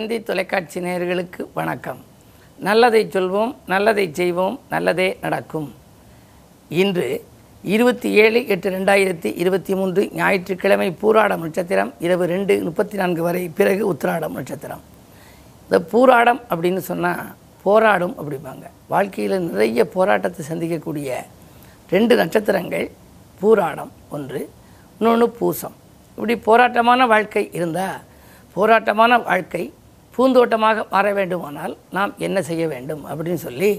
தந்தி தொலைக்காட்சி நேயர்களுக்கு வணக்கம். நல்லதை சொல்வோம் நல்லதை செய்வோம் நல்லதே நடக்கும். இன்று இருபத்தி ஏழு எட்டு ரெண்டாயிரத்தி இருபத்தி மூன்று ஞாயிற்றுக்கிழமை பூராடம் நட்சத்திரம் இரவு ரெண்டு முப்பத்தி நான்கு வரை பிறகு உத்திராடம் நட்சத்திரம். இந்த பூராடம் அப்படின்னு சொன்னால் போராடும் அப்படிம்பாங்க. வாழ்க்கையில் நிறைய போராட்டத்தை சந்திக்கக்கூடிய ரெண்டு நட்சத்திரங்கள் பூராடம் ஒன்று இன்னொன்று பூசம். இப்படி போராட்டமான வாழ்க்கை இருந்தால் போராட்டமான வாழ்க்கை பூந்தோட்டமாக மாற வேண்டுமானால் நாம் என்ன செய்ய வேண்டும் அப்படின்னு சொல்லி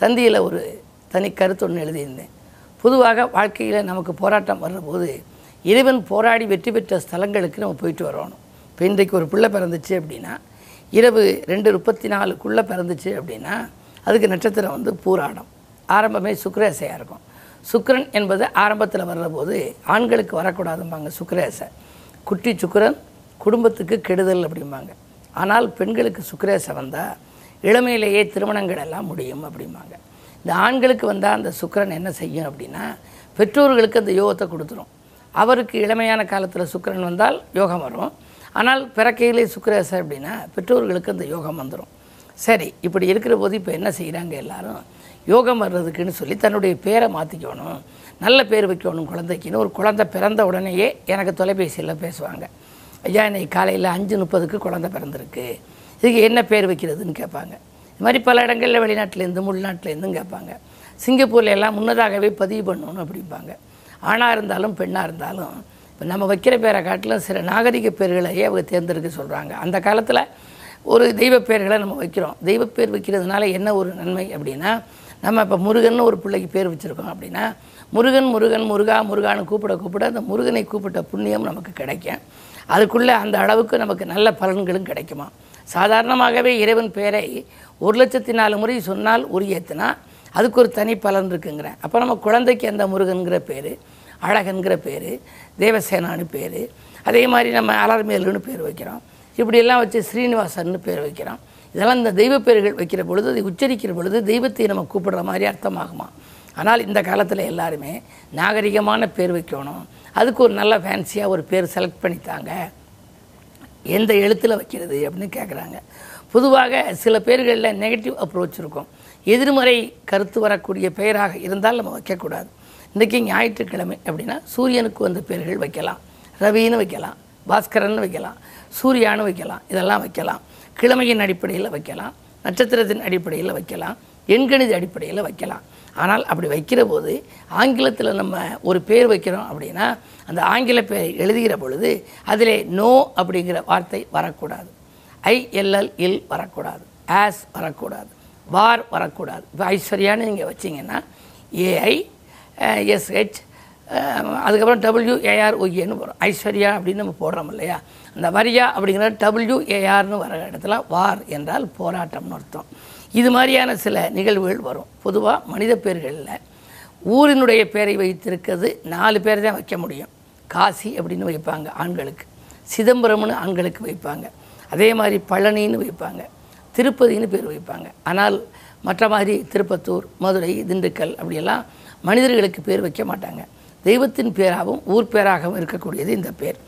தந்தியில் ஒரு தனி கருத்து ஒன்று எழுதியிருந்தேன். பொதுவாக வாழ்க்கையில் நமக்கு போராட்டம் வர்றபோது இறைவன் போராடி வெற்றி பெற்ற ஸ்தலங்களுக்கு நம்ம போயிட்டு வரணும் இப்போ இன்றைக்கு ஒரு பிள்ளை பிறந்துச்சு அப்படின்னா இரவு ரெண்டு முப்பத்தி நாலுக்குள்ளே பிறந்துச்சு அப்படின்னா அதுக்கு நட்சத்திரம் வந்து பூராடம். ஆரம்பமே சுக்கரேசையாக இருக்கும். சுக்கரன் என்பது ஆரம்பத்தில் வர்றபோது ஆண்களுக்கு வரக்கூடாதும்பாங்க சுக்கரேசை. குட்டி சுக்கரன் குடும்பத்துக்கு கெடுதல் அப்படிம்பாங்க. ஆனால் பெண்களுக்கு சுக்கிரேசை வந்தால் இளமையிலேயே திருமணங்கள் எல்லாம் முடியும் அப்படிம்பாங்க. இந்த ஆண்களுக்கு வந்தால் அந்த சுக்கரன் என்ன செய்யும் அப்படின்னா பெற்றோர்களுக்கு அந்த யோகத்தை கொடுத்துரும். அவருக்கு இளமையான காலத்தில் சுக்கரன் வந்தால் யோகம் வரும். ஆனால் பிறக்கையிலே சுக்கிரேசை அப்படின்னா பெற்றோர்களுக்கு அந்த யோகம் வந்துடும் சரி இப்படி இருக்கிற போது இப்போ என்ன செய்கிறாங்க எல்லாரும்? யோகம் வர்றதுக்குன்னு சொல்லி தன்னுடைய பேரை மாற்றிக்கணும் நல்ல பேர் வைக்கணும் குழந்தைக்குன்னு. ஒரு குழந்தை பிறந்த உடனேயே எனக்கு தொலைபேசியில் பேசுவாங்க. ஐயா இன்னைக்கு காலையில் அஞ்சு முப்பதுக்கு குழந்தை பிறந்திருக்கு. இதுக்கு என்ன பேர் வைக்கிறதுன்னு கேட்பாங்க. இது மாதிரி பல இடங்களில் வெளிநாட்டிலேருந்து உள்நாட்டிலேருந்தும் கேட்பாங்க. சிங்கப்பூர்ல எல்லாம் முன்னதாகவே பதிவு பண்ணணும் அப்படிம்பாங்க. ஆணாக இருந்தாலும் பெண்ணாக இருந்தாலும் இப்போ நம்ம வைக்கிற பேரை காட்டிலும் சில நாகரிக பேர்களையே அவங்க தேர்ந்தெடுக்க சொல்கிறாங்க அந்த காலத்தில் ஒரு தெய்வ பேர்களை நம்ம வைக்கிறோம். தெய்வ பேர் வைக்கிறதுனால என்ன ஒரு நன்மை அப்படின்னா நம்ம இப்போ முருகன் ஒரு பிள்ளைக்கு பேர் வச்சுருக்கோம் அப்படின்னா முருகன் முருகன் முருகா முருகான்னு கூப்பிட கூப்பிட அந்த முருகனை கூப்பிட்ட புண்ணியம் நமக்கு கிடைக்கும். அதுக்குள்ளே அந்த அளவுக்கு நமக்கு நல்ல பலன்களும் கிடைக்குமா? சாதாரணமாகவே இறைவன் பேரை ஒரு லட்சத்தி நாலு முறை சொன்னால் உரியேத்துனா அதுக்கு ஒரு தனி பலன் இருக்குங்கிறேன் அப்போ நம்ம குழந்தைக்கு அந்த முருகன்கிற பேர் அழகன்கிற பேர் தேவசேனான்னு பேர் அதே மாதிரி நம்ம அலர்மேலுன்னு பேர் வைக்கிறோம். இப்படியெல்லாம் வச்சு ஸ்ரீனிவாசன்னு பேர் வைக்கிறோம். இதெல்லாம் இந்த தெய்வ பேர்கள் வைக்கிற பொழுது அதை உச்சரிக்கிற பொழுது தெய்வத்தை நம்ம கூப்பிடுற மாதிரி அர்த்தமாகுமா? ஆனால் இந்த காலத்தில் எல்லாருமே நாகரிகமான பேர் வைக்கணும். அதுக்கு ஒரு நல்ல ஃபேன்சியாக ஒரு பேர் செலக்ட் பண்ணித்தாங்க. எந்த எழுத்தில் வைக்கிறது அப்படின்னு கேட்குறாங்க பொதுவாக சில பேர்களில் நெகட்டிவ் அப்ரோச் இருக்கும். எதிர்மறை கருத்து வரக்கூடிய பெயராக இருந்தால் நம்ம வைக்கக்கூடாது. இன்றைக்கி ஞாயிற்றுக்கிழமை அப்படின்னா சூரியனுக்கு வந்த பேர்கள் வைக்கலாம். ரவின்னு வைக்கலாம் பாஸ்கரன் வைக்கலாம் சூர்யான்னு வைக்கலாம் இதெல்லாம் வைக்கலாம். கிழமையின் அடிப்படையில் வைக்கலாம் நட்சத்திரத்தின் அடிப்படையில் வைக்கலாம் எண்கணித அடிப்படையில் வைக்கலாம். ஆனால் அப்படி வைக்கிற போது ஆங்கிலத்தில் நம்ம ஒரு பேர் வைக்கிறோம் அப்படின்னா அந்த ஆங்கில பேரை எழுதுகிற பொழுது அதிலே நோ அப்படிங்கிற வார்த்தை வரக்கூடாது. ஐஎல்எல் இல் வரக்கூடாது. ஆஸ் வரக்கூடாது. வார் வரக்கூடாது. இப்போ ஐஸ்வர்யான்னு நீங்கள் வச்சிங்கன்னா ஏஐ எஸ்ஹெச் அதுக்கப்புறம் டபிள்யூஏஆர் ஒய்ஏன்னு வரும். ஐஸ்வர்யா அப்படின்னு நம்ம போடுறோம் இல்லையா? அந்த வரியா அப்படிங்கிற டபிள்யூஏஆர்னு வர இடத்துல வார் என்றால் போராட்டம்னு அர்த்தம். இது மாதிரியான சில நிகழ்வுகள் வரும். பொதுவாக மனித பேர்களில் ஊரினுடைய பேரை வைத்திருக்கிறது நாலு பேர் தான் வைக்க முடியும். காசி அப்படின்னு வைப்பாங்க ஆண்களுக்கு. சிதம்பரம்னு ஆண்களுக்கு வைப்பாங்க. அதே மாதிரி பழனின்னு வைப்பாங்க. திருப்பதின்னு பேர் வைப்பாங்க. ஆனால் மற்ற மாதிரி திருப்பத்தூர் மதுரை திண்டுக்கல் அப்படியெல்லாம் மனிதர்களுக்கு பேர் வைக்க மாட்டாங்க. தெய்வத்தின் பேராகவும் ஊர் பேராகவும் இருக்கக்கூடியது இந்த பேர்.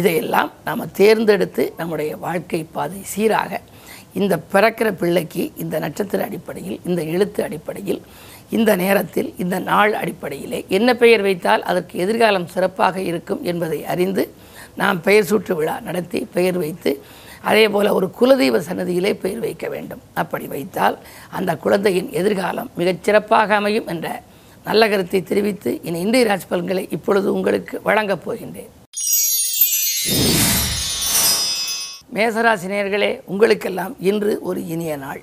இதையெல்லாம் நாம் தேர்ந்தெடுத்து நம்முடைய வாழ்க்கை பாதை சீராக இந்த பிறக்கிற பிள்ளைக்கு இந்த நட்சத்திர அடிப்படையில் இந்த எழுத்து அடிப்படையில் இந்த நேரத்தில் இந்த நாள் அடிப்படையிலே என்ன பெயர் வைத்தால் அதற்கு எதிர்காலம் சிறப்பாக இருக்கும் என்பதை அறிந்து நாம் பெயர் சூற்று விழா நடத்தி பெயர் வைத்து அதே போல் ஒரு குலதெய்வ சன்னதியிலே பெயர் வைக்க வேண்டும். அப்படி வைத்தால் அந்த குழந்தையின் எதிர்காலம் மிகச் சிறப்பாக அமையும் என்ற நல்ல கருத்தை தெரிவித்து இனி இந்திய ராஜ் பலன்களை இப்பொழுது உங்களுக்கு வழங்கப் போகின்றேன். மேசராசினியர்களே உங்களுக்கெல்லாம் இன்று ஒரு இனிய நாள்.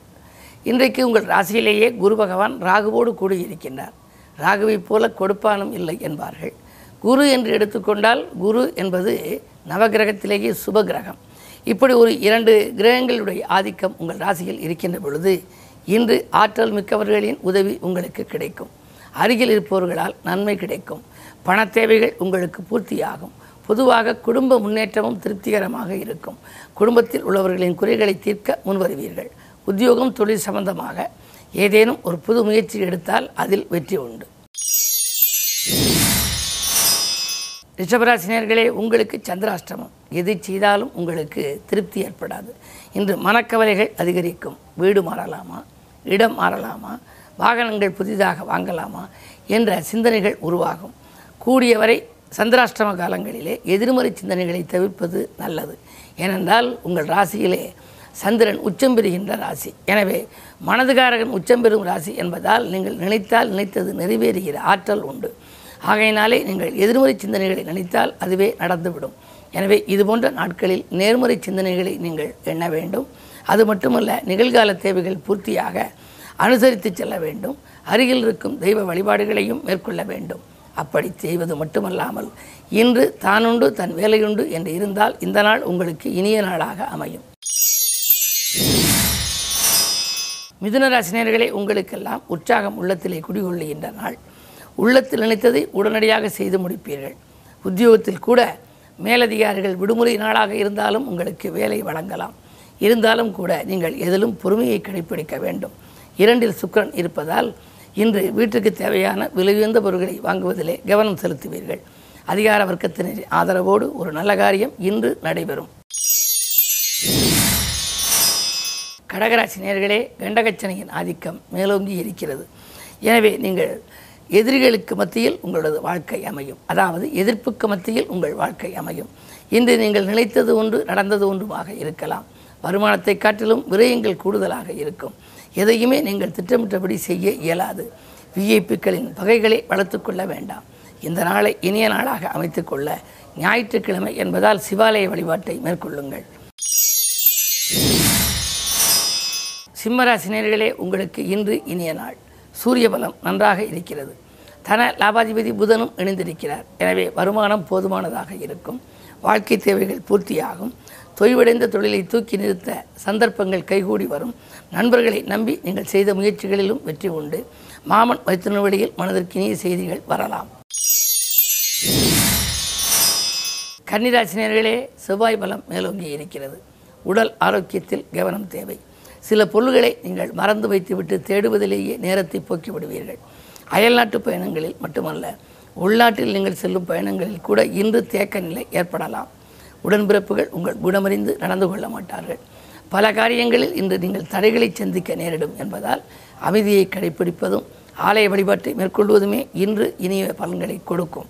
இன்றைக்கு உங்கள் ராசியிலேயே குரு பகவான் ராகுவோடு கூடியிருக்கின்றார். ராகுவை போல கொடுப்பானும் இல்லை என்பார்கள். குரு என்று எடுத்துக்கொண்டால் குரு என்பது நவகிரகத்திலேயே சுப கிரகம். இப்படி ஒரு இரண்டு கிரகங்களுடைய ஆதிக்கம் உங்கள் ராசியில் இருக்கின்ற பொழுது இன்று ஆற்றல் மிக்கவர்களின் உதவி உங்களுக்கு கிடைக்கும். அருகில் இருப்பவர்களால் நன்மை கிடைக்கும். பண தேவைகள் உங்களுக்கு பூர்த்தியாகும். பொதுவாக குடும்ப முன்னேற்றமும் திருப்திகரமாக இருக்கும். குடும்பத்தில் உள்ளவர்களின் குறைகளை தீர்க்க முன்வருவீர்கள். உத்தியோகம் தொழில் சம்பந்தமாக ஏதேனும் ஒரு புது முயற்சி எடுத்தால் அதில் வெற்றி உண்டு. ரிஷபராசினியர்களே உங்களுக்கு சந்திராஷ்டமம். எது செய்தாலும் உங்களுக்கு திருப்தி ஏற்படாது. இன்று மனக்கவலைகள் அதிகரிக்கும். வீடு மாறலாமா? இடம் மாறலாமா? வாகனங்கள் புதிதாக வாங்கலாமா? என்ற சிந்தனைகள் உருவாகும். கூடியவரை சந்திராஷ்டம காலங்களிலே எதிர்மறை சிந்தனைகளை தவிர்ப்பது நல்லது. ஏனென்றால் உங்கள் ராசியிலே சந்திரன் உச்சம் பெறுகின்ற ராசி. எனவே மனதுகாரகன் உச்சம் பெறும் ராசி என்பதால் நீங்கள் நினைத்தால் நினைத்தது நிறைவேறுகிற ஆற்றல் உண்டு. ஆகையினாலே நீங்கள் எதிர்மறை சிந்தனைகளை நினைத்தால் அதுவே நடந்துவிடும். எனவே இதுபோன்ற நாட்களில் நேர்மறை சிந்தனைகளை நீங்கள் எண்ண வேண்டும். அது மட்டுமல்ல நிகழ்கால தேவைகள் பூர்த்தியாக அனுசரித்து செல்ல வேண்டும். அருகில் இருக்கும் தெய்வ வழிபாடுகளையும் மேற்கொள்ள வேண்டும். அப்படி செய்வது மட்டுமல்லாமல் இன்று தானுண்டு தன் வேலையுண்டு என்று இருந்தால் இந்த நாள் உங்களுக்கு இனிய நாளாக அமையும். மிதுனராசினியர்களே உங்களுக்கெல்லாம் உற்சாகம் உள்ளத்திலே குடிகொள்ளுகின்ற நாள். உள்ளத்தில் நினைத்ததை உடனடியாக செய்து முடிப்பீர்கள். உத்தியோகத்தில் கூட மேலதிகாரிகள் விடுமுறை நாளாக இருந்தாலும் உங்களுக்கு வேலை வழங்கலாம். இருந்தாலும் கூட நீங்கள் எதிலும் பொறுமையை கடைப்பிடிக்க வேண்டும். இரண்டில் சுக்கிரன் இருப்பதால் இன்று வீட்டுக்கு தேவையான விலையுயர்ந்த பொருட்களை வாங்குவதிலே கவனம் செலுத்துவீர்கள். அதிகார வர்க்கத்தினர் ஆதரவோடு ஒரு நல்ல காரியம் இன்று நடைபெறும். கடகராசி நேர்களே கண்டகச்சனையின் ஆதிக்கம் மேலோங்கி இருக்கிறது. எனவே நீங்கள் எதிரிகளுக்கு மத்தியில் உங்களது வாழ்க்கை அமையும். அதாவது எதிர்ப்புக்கு மத்தியில் உங்கள் வாழ்க்கை அமையும். இன்று நீங்கள் நினைத்தது ஒன்று நடந்தது ஒன்றுமாக இருக்கலாம். வருமானத்தை காட்டிலும் விரயங்கள் கூடுதலாக இருக்கும். எதையுமே நீங்கள் திட்டமிட்டபடி செய்ய இயலாது. விஐபிக்களின் பகைகளை வளர்த்துக் கொள்ள வேண்டாம். இந்த நாளை இனிய நாளாக அமைத்துக்கொள்ள ஞாயிற்றுக்கிழமை என்பதால் சிவாலய வழிபாட்டை மேற்கொள்ளுங்கள். சிம்மராசினியர்களே உங்களுக்கு இன்று இனிய நாள். சூரிய பலம் நன்றாக இருக்கிறது. தன லாபாதிபதி புதனும் இணைந்திருக்கிறார். எனவே வருமானம் போதுமானதாக இருக்கும். வாழ்க்கை தேவைகள் பூர்த்தியாகும். தொய்வடைந்த தொழிலை தூக்கி நிறுத்த சந்தர்ப்பங்கள் கைகூடி வரும். நண்பர்களை நம்பி நீங்கள் செய்த முயற்சிகளிலும் வெற்றி உண்டு. மாமன் வைத்திருந்த வழியில் மனதிற்கு இனிய செய்திகள் வரலாம். கன்னிராசினியர்களே செவ்வாய் பலம் மேலோங்கி இருக்கிறது. உடல் ஆரோக்கியத்தில் கவனம் தேவை. சில பொருள்களை நீங்கள் மறந்து வைத்துவிட்டு தேடுவதிலேயே நேரத்தை போக்கி விடுவீர்கள் அயல்நாட்டு பயணங்களில் மட்டுமல்ல உள்நாட்டில் நீங்கள் செல்லும் பயணங்களில் கூட இன்று தேக்க நிலை ஏற்படலாம். உடன்பிறப்புகள் உங்கள் குணமறிந்து நடந்து கொள்ள மாட்டார்கள். பல காரியங்களில் இன்று நீங்கள் தடைகளை சந்திக்க நேரிடும் என்பதால் அமைதியை கடைபிடிப்பதும் ஆலய வழிபாட்டை மேற்கொள்வதுமே இன்று இனிய பலன்களை கொடுக்கும்.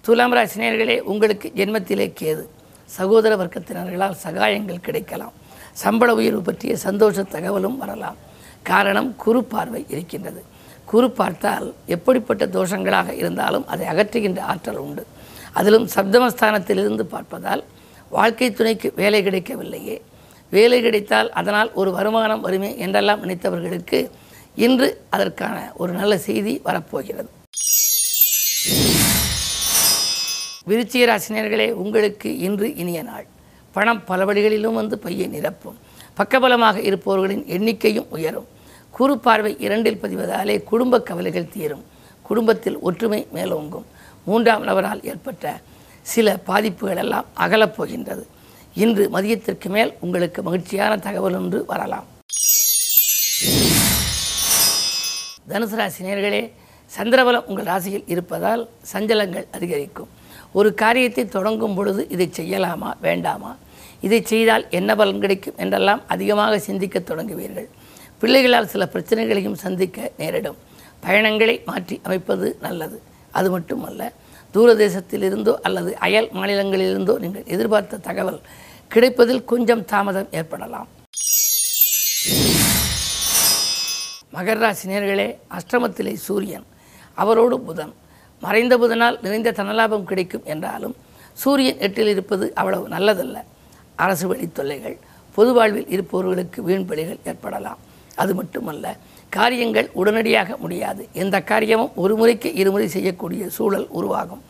துலாம் ராசினியர்களே உங்களுக்கு ஜென்மத்திலே கேது. சகோதர வர்க்கத்தினர்களால் சகாயங்கள் கிடைக்கலாம். சம்பள உயர்வு பற்றிய சந்தோஷ தகவலும் வரலாம். காரணம் குறு பார்வை இருக்கின்றது. கூறு பார்த்தால் எப்படிப்பட்ட தோஷங்களாக இருந்தாலும் அதை அகற்றுகின்ற ஆற்றல் உண்டு. அதிலும் சப்தமஸ்தானத்திலிருந்து பார்ப்பதால் வாழ்க்கை துணைக்கு வேலை கிடைக்கவில்லையே. வேலை கிடைத்தால் அதனால் ஒரு வருமானம் வருமே என்றெல்லாம் நினைத்தவர்களுக்கு இன்று அதற்கான ஒரு நல்ல செய்தி வரப்போகிறது. விருச்சிக ராசினியர்களே உங்களுக்கு இன்று இனிய நாள். பணம் பல வழிகளிலும் வந்து பையை நிரப்பும். பக்கபலமாக இருப்பவர்களின் எண்ணிக்கையும் உயரும். குறு பார்வை இரண்டில் பதிவதாலே குடும்ப கவலைகள் தீரும். குடும்பத்தில் ஒற்றுமை மேலோங்கும். மூன்றாம் நபரால் ஏற்பட்ட சில பாதிப்புகள் எல்லாம் அகலப்போகின்றது இன்று மதியத்திற்கு மேல் உங்களுக்கு மகிழ்ச்சியான தகவல் ஒன்று வரலாம். தனுசு ராசி நேர்களே சந்திரபலம் உங்கள் ராசியில் இருப்பதால் சஞ்சலங்கள் அதிகரிக்கும். ஒரு காரியத்தை தொடங்கும் பொழுது இதை செய்யலாமா வேண்டாமா? இதை செய்தால் என்ன பலன் கிடைக்கும் என்றெல்லாம் அதிகமாக சிந்திக்க தொடங்குவீர்கள். பிள்ளைகளால் சில பிரச்சனைகளையும் சந்திக்க நேரிடும். பயணங்களை மாற்றி அமைப்பது நல்லது. அது மட்டுமல்ல தூரதேசத்திலிருந்தோ அல்லது அயல் மாநிலங்களிலிருந்தோ நீங்கள் எதிர்பார்த்த தகவல் கிடைப்பதில் கொஞ்சம் தாமதம் ஏற்படலாம். மகர ராசி நேர்களே அஷ்டமத்திலே சூரியன் அவரோடு புதன். மறைந்த புதனால் நிறைந்த தனலாபம் கிடைக்கும் என்றாலும் சூரியன் எட்டில் இருப்பது அவ்வளவு நல்லதல்ல. அரசு வழி தொல்லைகள் பொது வாழ்வில் இருப்பவர்களுக்கு வீண் பலிகள் ஏற்படலாம். அது மட்டுமல்ல காரியங்கள் உடனடியாக முடியாது. எந்த காரியமும் ஒரு முறைக்கு இருமுறை செய்யக்கூடிய சூழல் உருவாகும்.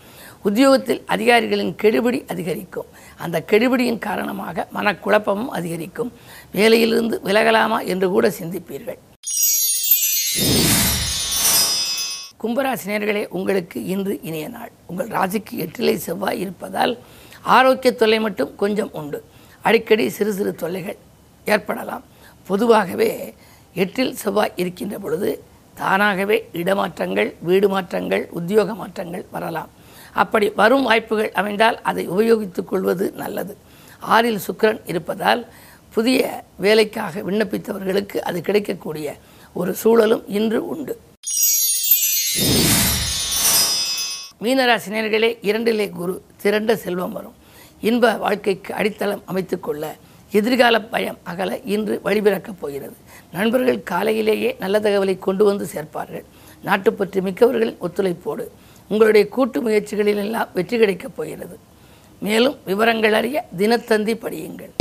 உத்தியோகத்தில் அதிகாரிகளின் கெடுபிடி அதிகரிக்கும். அந்த கெடுபிடியின் காரணமாக மனக்குழப்பமும் அதிகரிக்கும். வேலையிலிருந்து விலகலாமா என்று கூட சிந்திப்பீர்கள். கும்பராசினியர்களே உங்களுக்கு இன்று இனிய நாள். உங்கள் ராசிக்கு எட்டிலை செவ்வாய் இருப்பதால் ஆரோக்கிய தொல்லை மட்டும் கொஞ்சம் உண்டு. அடிக்கடி சிறு சிறு தொல்லைகள் ஏற்படலாம். பொதுவாகவே எட்டில் செவ்வாய் இருக்கின்ற பொழுது தானாகவே இடமாற்றங்கள் வீடு மாற்றங்கள் உத்தியோக மாற்றங்கள் வரலாம். அப்படி வரும் வாய்ப்புகள் அமைந்தால் அதை உபயோகித்துக் கொள்வது நல்லது. ஆறில் சுக்கரன் இருப்பதால் புதிய வேலைக்காக விண்ணப்பித்தவர்களுக்கு அது கிடைக்கக்கூடிய ஒரு சூழலும் இன்று உண்டு. மீனராசினியர்களே இரண்டிலே குரு திரண்ட செல்வம் வரும். இன்ப வாழ்க்கைக்கு அடித்தளம் அமைத்துக்கொள்ள எதிர்கால பயம் அகல இன்று வழிபிறக்கப் போகிறது. நண்பர்கள் காலையிலேயே நல்ல தகவலை கொண்டு வந்து சேர்ப்பார்கள். நாட்டுப்பற்று மிக்கவர்களின் ஒத்துழைப்போடு உங்களுடைய கூட்டு முயற்சிகளிலெல்லாம் வெற்றி கிடைக்கப் போகிறது. மேலும் விவரங்கள் அறிய தினத்தந்தி படியுங்கள்.